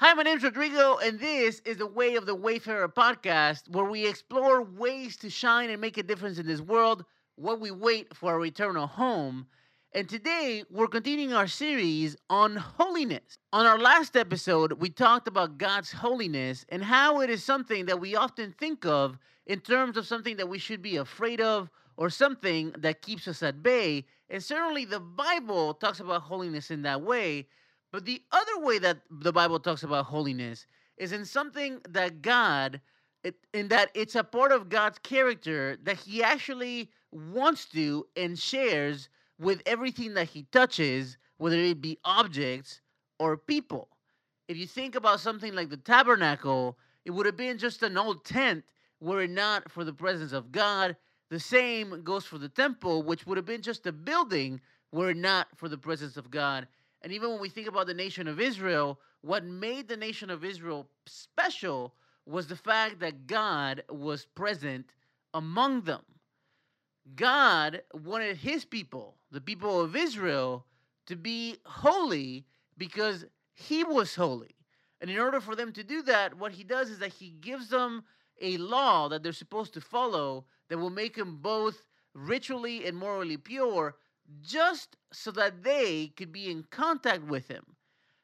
Hi, my name's Rodrigo, and this is the Way of the Wayfarer podcast, where we explore ways to shine and make a difference in this world while we wait for our eternal home. And today, we're continuing our series on holiness. On our last episode, we talked about God's holiness and how it is something that we often think of in terms of something that we should be afraid of or something that keeps us at bay. And certainly, the Bible talks about holiness in that way. But the other way that the Bible talks about holiness is in something that God, it, in that it's a part of God's character that He actually wants to and shares with everything that He touches, whether it be objects or people. If you think about something like the tabernacle, it would have been just an old tent were it not for the presence of God. The same goes for the temple, which would have been just a building were it not for the presence of God. And even when we think about the nation of Israel, what made the nation of Israel special was the fact that God was present among them. God wanted his people, the people of Israel, to be holy because he was holy. And in order for them to do that, what he does is that he gives them a law that they're supposed to follow that will make them both ritually and morally pure just so that they could be in contact with him.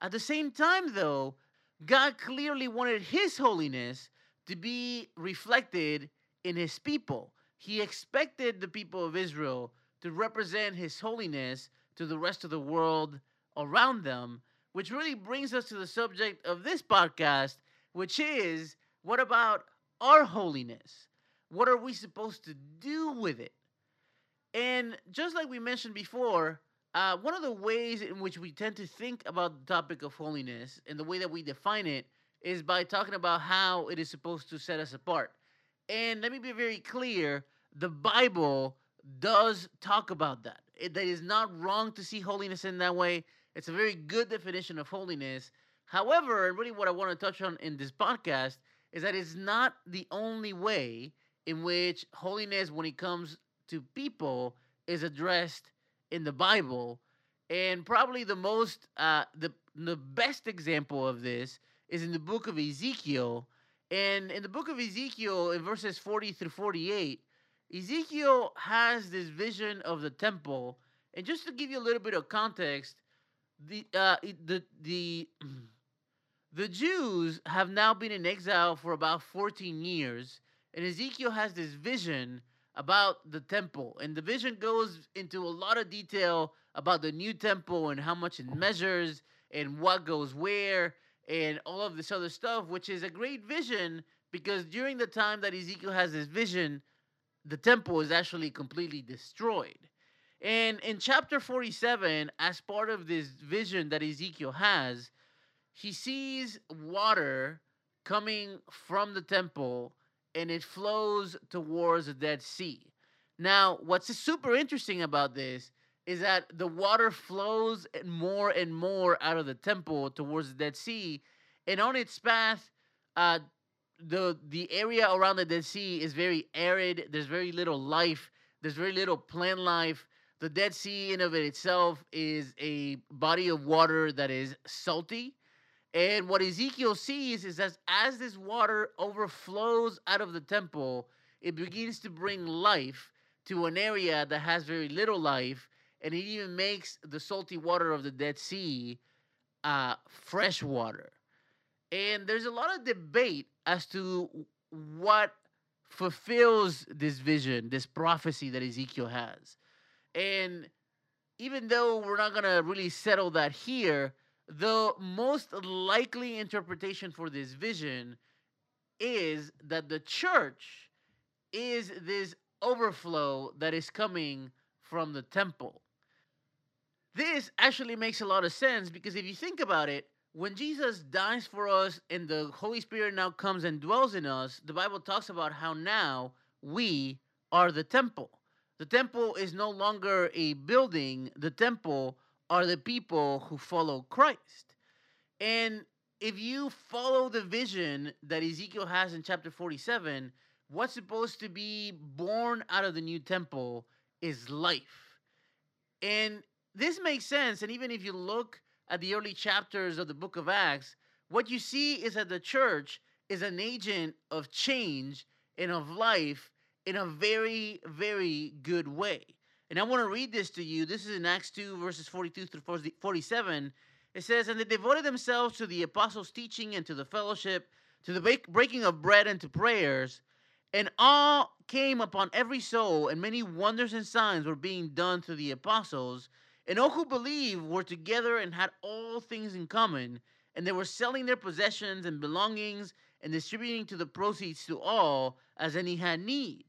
At the same time, though, God clearly wanted his holiness to be reflected in his people. He expected the people of Israel to represent his holiness to the rest of the world around them, which really brings us to the subject of this podcast, which is what about our holiness? What are we supposed to do with it? And just like we mentioned before, uh, one of the ways in which we tend to think about the topic of holiness and the way that we define it is by talking about how it is supposed to set us apart. And let me be very clear the Bible does talk about that. It, that is not wrong to see holiness in that way. It's a very good definition of holiness. However, and really what I want to touch on in this podcast is that it's not the only way in which holiness, when it comes to people is addressed in the Bible, and probably the most uh, the the best example of this is in the book of Ezekiel. And in the book of Ezekiel, in verses 40 through 48, Ezekiel has this vision of the temple. And just to give you a little bit of context, the uh, the the the Jews have now been in exile for about 14 years, and Ezekiel has this vision about the temple. And the vision goes into a lot of detail about the new temple and how much it measures and what goes where and all of this other stuff, which is a great vision because during the time that Ezekiel has this vision, the temple is actually completely destroyed. And in chapter 47, as part of this vision that Ezekiel has, he sees water coming from the temple and it flows towards the Dead Sea. Now, what's super interesting about this is that the water flows more and more out of the temple towards the Dead Sea, and on its path, uh, the the area around the Dead Sea is very arid. There's very little life. There's very little plant life. The Dead Sea, in of it itself, is a body of water that is salty and what Ezekiel sees is that as this water overflows out of the temple, it begins to bring life to an area that has very little life, and it even makes the salty water of the Dead Sea uh, fresh water. And there's a lot of debate as to what fulfills this vision, this prophecy that Ezekiel has. And even though we're not going to really settle that here, the most likely interpretation for this vision is that the church is this overflow that is coming from the temple. This actually makes a lot of sense because if you think about it, when Jesus dies for us and the Holy Spirit now comes and dwells in us, the Bible talks about how now we are the temple. The temple is no longer a building, the temple are the people who follow Christ. And if you follow the vision that Ezekiel has in chapter 47, what's supposed to be born out of the new temple is life. And this makes sense. And even if you look at the early chapters of the book of Acts, what you see is that the church is an agent of change and of life in a very, very good way. And I want to read this to you. This is in Acts 2, verses 42 through 47. It says, And they devoted themselves to the apostles' teaching and to the fellowship, to the breaking of bread and to prayers. And awe came upon every soul, and many wonders and signs were being done through the apostles. And all who believed were together and had all things in common. And they were selling their possessions and belongings and distributing to the proceeds to all as any had need.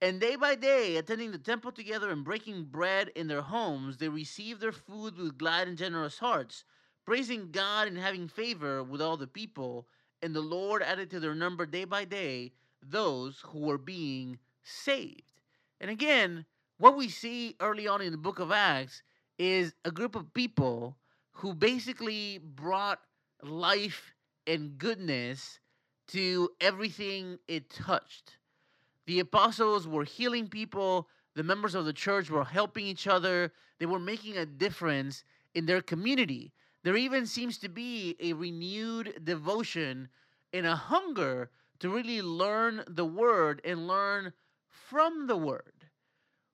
And day by day, attending the temple together and breaking bread in their homes, they received their food with glad and generous hearts, praising God and having favor with all the people. And the Lord added to their number day by day those who were being saved. And again, what we see early on in the book of Acts is a group of people who basically brought life and goodness to everything it touched. The apostles were healing people, the members of the church were helping each other, they were making a difference in their community. There even seems to be a renewed devotion and a hunger to really learn the word and learn from the word.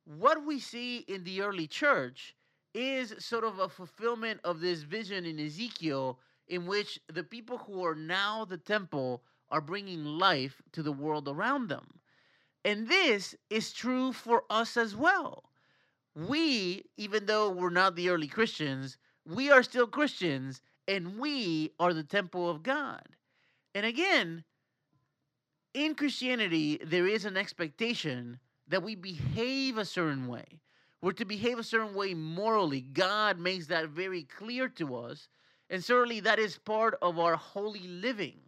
What we see in the early church is sort of a fulfillment of this vision in Ezekiel, in which the people who are now the temple are bringing life to the world around them. And this is true for us as well. We, even though we're not the early Christians, we are still Christians and we are the temple of God. And again, in Christianity, there is an expectation that we behave a certain way. We're to behave a certain way morally. God makes that very clear to us. And certainly that is part of our holy living.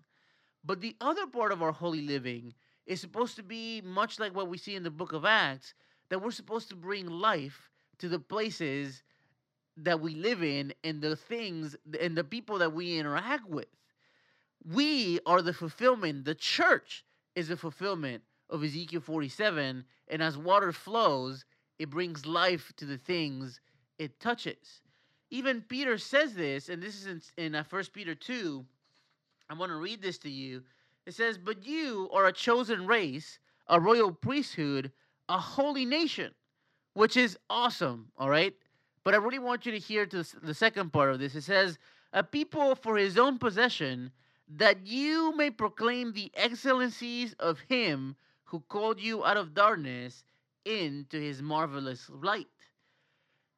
But the other part of our holy living is supposed to be much like what we see in the book of Acts, that we're supposed to bring life to the places that we live in and the things and the people that we interact with. We are the fulfillment, the church is the fulfillment of Ezekiel 47. And as water flows, it brings life to the things it touches. Even Peter says this, and this is in, in uh, 1 Peter 2. I want to read this to you. It says, But you are a chosen race, a royal priesthood, a holy nation, which is awesome, all right? But I really want you to hear to the second part of this. It says, A people for his own possession, that you may proclaim the excellencies of him who called you out of darkness into his marvelous light.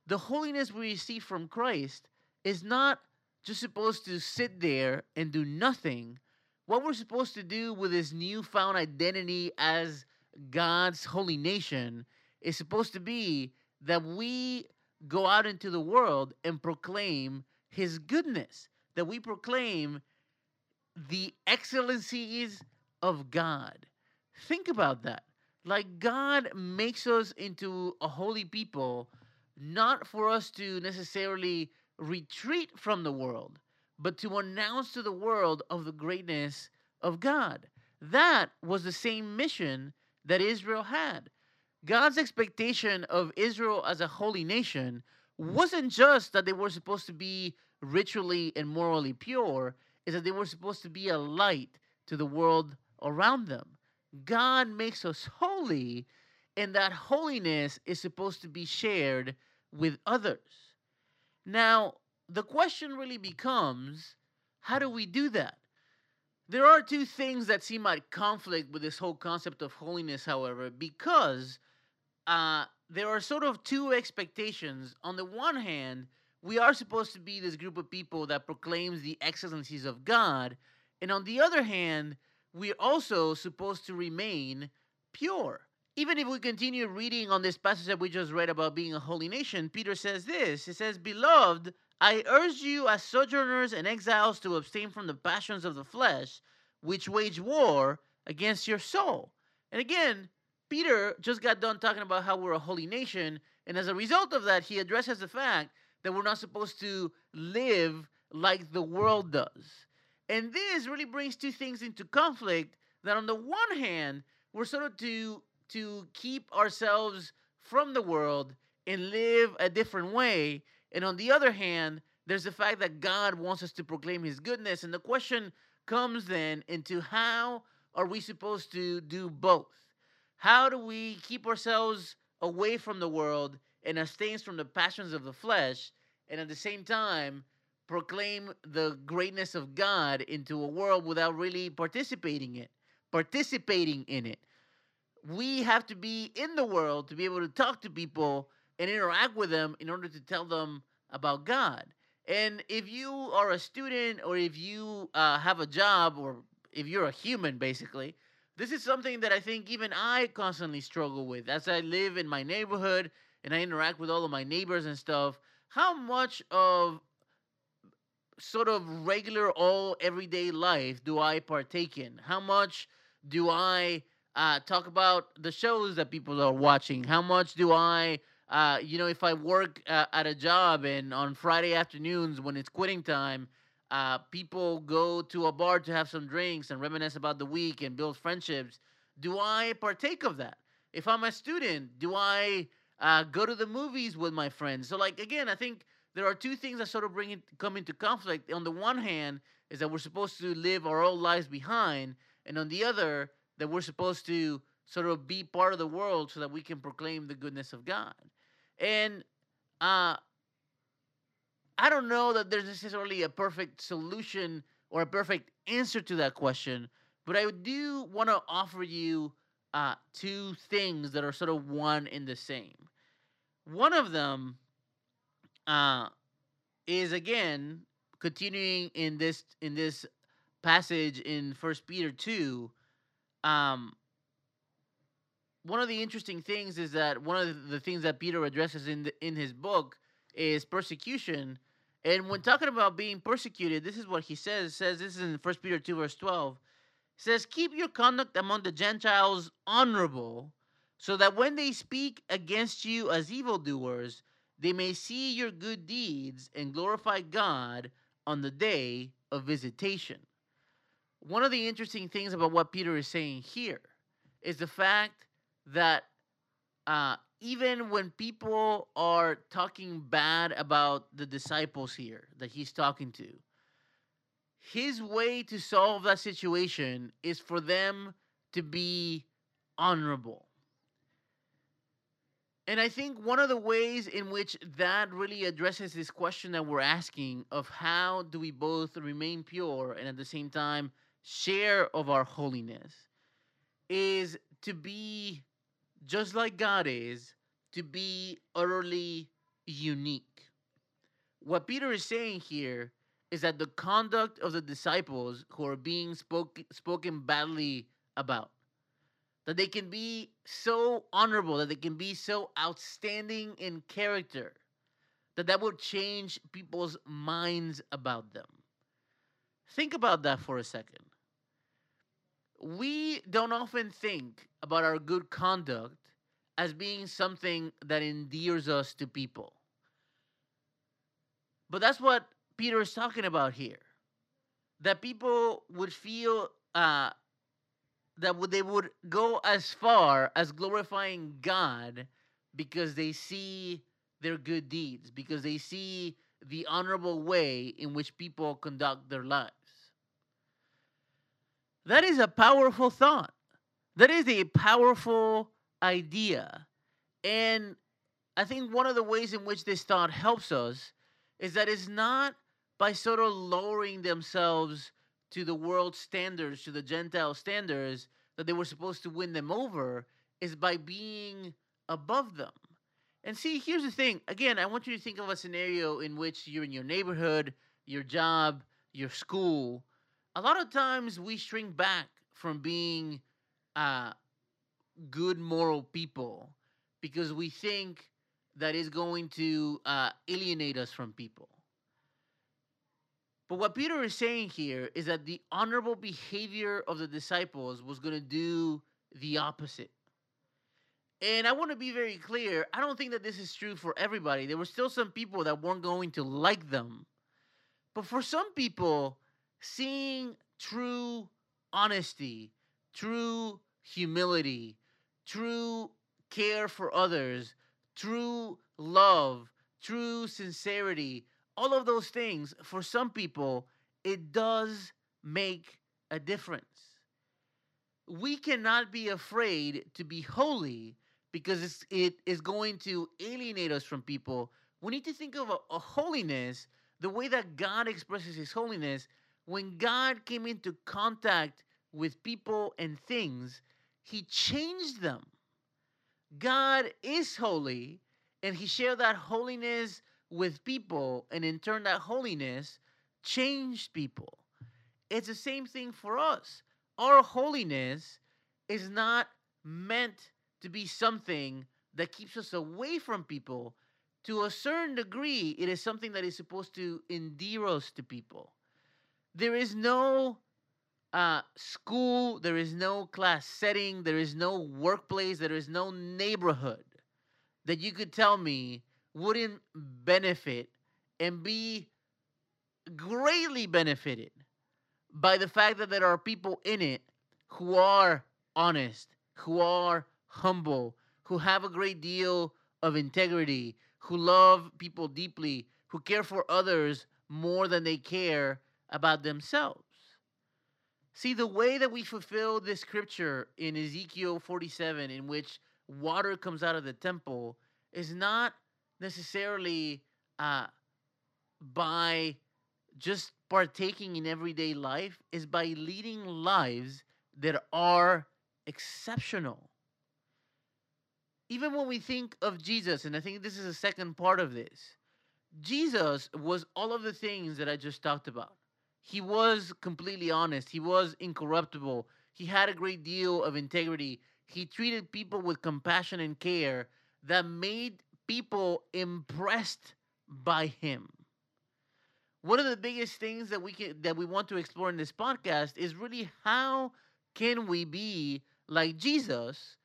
The holiness we receive from Christ is not just supposed to sit there and do nothing, what we're supposed to do with this newfound identity as God's holy nation is supposed to be that we go out into the world and proclaim his goodness, that we proclaim the excellencies of God. Think about that. Like God makes us into a holy people, not for us to necessarily retreat from the world, but to announce to the world of the greatness of God. That was the same mission that Israel had. God's expectation of Israel as a holy nation wasn't just that they were supposed to be ritually and morally pure, is that they were supposed to be a light to the world around them. God makes us holy, and that holiness is supposed to be shared with others. Now, the question really becomes how do we do that? There are two things that seem at conflict with this whole concept of holiness, however, because uh, there are sort of two expectations. On the one hand, we are supposed to be this group of people that proclaims the excellencies of God. And on the other hand, we're also supposed to remain pure. Even if we continue reading on this passage that we just read about being a holy nation, Peter says this He says, Beloved, I urge you as sojourners and exiles to abstain from the passions of the flesh, which wage war against your soul. And again, Peter just got done talking about how we're a holy nation. And as a result of that, he addresses the fact that we're not supposed to live like the world does. And this really brings two things into conflict that on the one hand, we're sort of to to keep ourselves from the world and live a different way. And on the other hand, there's the fact that God wants us to proclaim his goodness. And the question comes then into how are we supposed to do both? How do we keep ourselves away from the world and abstain from the passions of the flesh, and at the same time proclaim the greatness of God into a world without really participating it, participating in it? We have to be in the world to be able to talk to people and interact with them in order to tell them about God. And if you are a student or if you uh, have a job or if you're a human, basically, this is something that I think even I constantly struggle with as I live in my neighborhood and I interact with all of my neighbors and stuff. How much of sort of regular, all everyday life do I partake in? How much do I uh, talk about the shows that people are watching? How much do I uh, you know, if I work uh, at a job and on Friday afternoons when it's quitting time, uh, people go to a bar to have some drinks and reminisce about the week and build friendships. Do I partake of that? If I'm a student, do I uh, go to the movies with my friends? So, like again, I think there are two things that sort of bring it come into conflict. On the one hand, is that we're supposed to live our old lives behind, and on the other, that we're supposed to sort of be part of the world so that we can proclaim the goodness of God. And uh, I don't know that there's necessarily a perfect solution or a perfect answer to that question, but I do want to offer you uh, two things that are sort of one in the same. One of them uh, is again continuing in this in this passage in First Peter two. Um, one of the interesting things is that one of the things that Peter addresses in the, in his book is persecution. And when talking about being persecuted, this is what he says. It says this is in 1 Peter 2 verse 12. It says, "Keep your conduct among the Gentiles honorable, so that when they speak against you as evildoers, they may see your good deeds and glorify God on the day of visitation." One of the interesting things about what Peter is saying here is the fact that uh, even when people are talking bad about the disciples here that he's talking to, his way to solve that situation is for them to be honorable. And I think one of the ways in which that really addresses this question that we're asking of how do we both remain pure and at the same time share of our holiness is to be just like God is, to be utterly unique. What Peter is saying here is that the conduct of the disciples who are being spoke, spoken badly about, that they can be so honorable, that they can be so outstanding in character, that that will change people's minds about them. Think about that for a second we don't often think about our good conduct as being something that endears us to people. But that's what Peter is talking about here. That people would feel uh, that they would go as far as glorifying God because they see their good deeds, because they see the honorable way in which people conduct their lives. That is a powerful thought. That is a powerful idea. And I think one of the ways in which this thought helps us is that it's not by sort of lowering themselves to the world standards, to the Gentile standards, that they were supposed to win them over, is by being above them. And see, here's the thing. Again, I want you to think of a scenario in which you're in your neighborhood, your job, your school, a lot of times we shrink back from being uh, good moral people because we think that is going to uh, alienate us from people. But what Peter is saying here is that the honorable behavior of the disciples was going to do the opposite. And I want to be very clear I don't think that this is true for everybody. There were still some people that weren't going to like them. But for some people, seeing true honesty, true humility, true care for others, true love, true sincerity, all of those things, for some people, it does make a difference. We cannot be afraid to be holy because it is going to alienate us from people. We need to think of a, a holiness the way that God expresses his holiness. When God came into contact with people and things, he changed them. God is holy, and he shared that holiness with people, and in turn, that holiness changed people. It's the same thing for us. Our holiness is not meant to be something that keeps us away from people. To a certain degree, it is something that is supposed to endear us to people. There is no uh, school, there is no class setting, there is no workplace, there is no neighborhood that you could tell me wouldn't benefit and be greatly benefited by the fact that there are people in it who are honest, who are humble, who have a great deal of integrity, who love people deeply, who care for others more than they care about themselves. See, the way that we fulfill this scripture in Ezekiel 47, in which water comes out of the temple, is not necessarily uh, by just partaking in everyday life, is by leading lives that are exceptional. Even when we think of Jesus, and I think this is the second part of this, Jesus was all of the things that I just talked about. He was completely honest, he was incorruptible, he had a great deal of integrity. He treated people with compassion and care that made people impressed by him. One of the biggest things that we can that we want to explore in this podcast is really how can we be like Jesus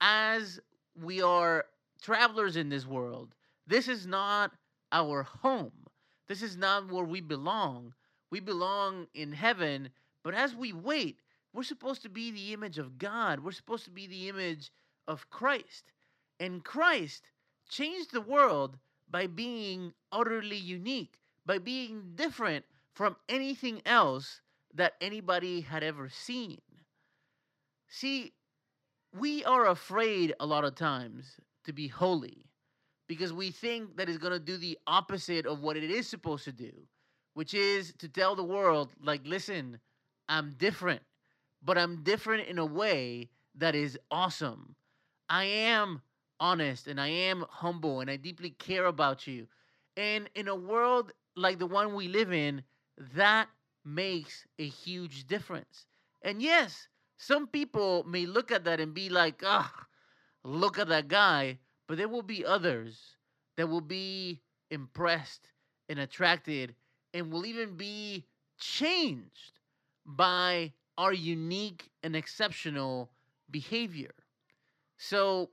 as we are travelers in this world. This is not our home. This is not where we belong. We belong in heaven, but as we wait, we're supposed to be the image of God. We're supposed to be the image of Christ. And Christ changed the world by being utterly unique, by being different from anything else that anybody had ever seen. See, we are afraid a lot of times to be holy because we think that it's going to do the opposite of what it is supposed to do, which is to tell the world, like, listen, I'm different, but I'm different in a way that is awesome. I am honest and I am humble and I deeply care about you. And in a world like the one we live in, that makes a huge difference. And yes, some people may look at that and be like, ah, look at that guy. But there will be others that will be impressed and attracted and will even be changed by our unique and exceptional behavior. So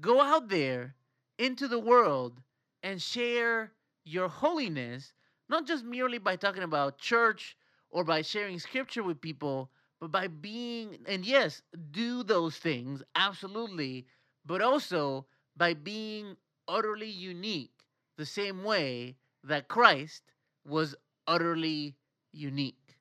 go out there into the world and share your holiness, not just merely by talking about church or by sharing scripture with people, but by being, and yes, do those things, absolutely, but also by being utterly unique, the same way that Christ was utterly unique.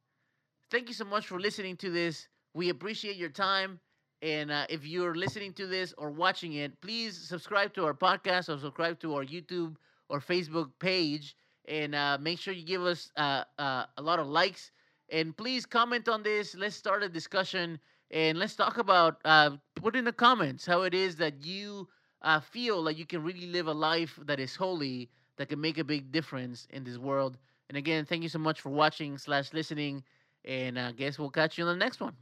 Thank you so much for listening to this. We appreciate your time. And uh, if you're listening to this or watching it, please subscribe to our podcast or subscribe to our YouTube or Facebook page. And uh, make sure you give us uh, uh a lot of likes. And please comment on this. Let's start a discussion and let's talk about, uh, put in the comments how it is that you uh, feel like you can really live a life that is holy, that can make a big difference in this world. And again, thank you so much for watching slash listening. And I guess we'll catch you on the next one.